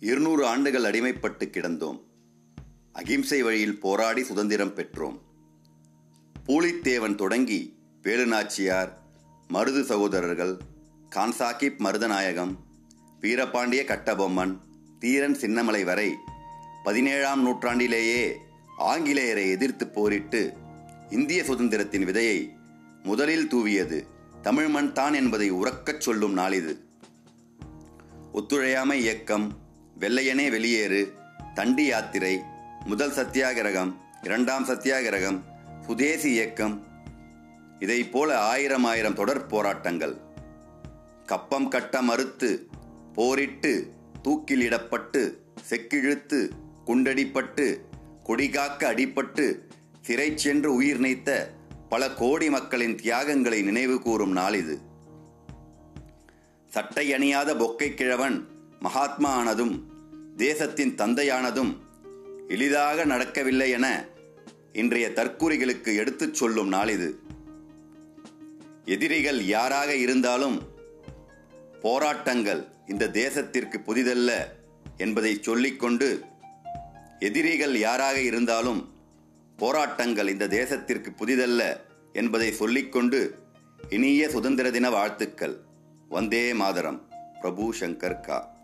இருநூறு ஆண்டுகள் அடிமைப்பட்டு கிடந்தோம். அகிம்சை வழியில் போராடி சுதந்திரம் பெற்றோம். பூலித்தேவன் தொடங்கி வேலுநாச்சியார் மருது சகோதரர்கள் கான்சாகிப் மருதநாயகம் வீரபாண்டிய கட்டபொம்மன் தீரன் சின்னமலை வரை பதினேழாம் நூற்றாண்டிலேயே ஆங்கிலேயரை எதிர்த்து போரிட்டு இந்திய சுதந்திரத்தின் விதையை முதலில் தூவியது தமிழ்மண் தான் என்பதை உறக்கச் சொல்லும் நாளிது. ஒத்துழையாமை இயக்கம் வெள்ளையனே வெளியேறு. தண்டி யாத்திரை. முதல் சத்தியாகிரகம். இரண்டாம் சத்தியாகிரகம். சுதேசி இயக்கம். இதைப் போல ஆயிரம் ஆயிரம் தொடர் போராட்டங்கள். கப்பம் கட்ட மறுத்து போரிட்டு தூக்கிலிடப்பட்டு செக்கிழுத்து குண்டடிப்பட்டு கொடிகாக்க அடிப்பட்டு சிறை சென்று உயிர் நீத்த பல கோடி மக்களின் தியாகங்களை நினைவு கூறும் நாள் இது. சட்டை அணியாத பொக்கை கிழவன் மகாத்மா ஆனதும் தேசத்தின் தந்தையானதும் எளிதாக நடக்கவில்லை என இன்றைய தற்கூறிகளுக்கு எடுத்துச் சொல்லும் நாள் இது எதிரிகள் யாராக இருந்தாலும் போராட்டங்கள் இந்த தேசத்திற்கு புதிதல்ல என்பதை சொல்லிக்கொண்டு எதிரிகள் யாராக இருந்தாலும் போராட்டங்கள் இந்த தேசத்திற்கு புதிதல்ல என்பதை சொல்லிக்கொண்டு இனிய சுதந்திர தின வாழ்த்துக்கள். வந்தே மாதரம். பிரபு சங்கர் கா.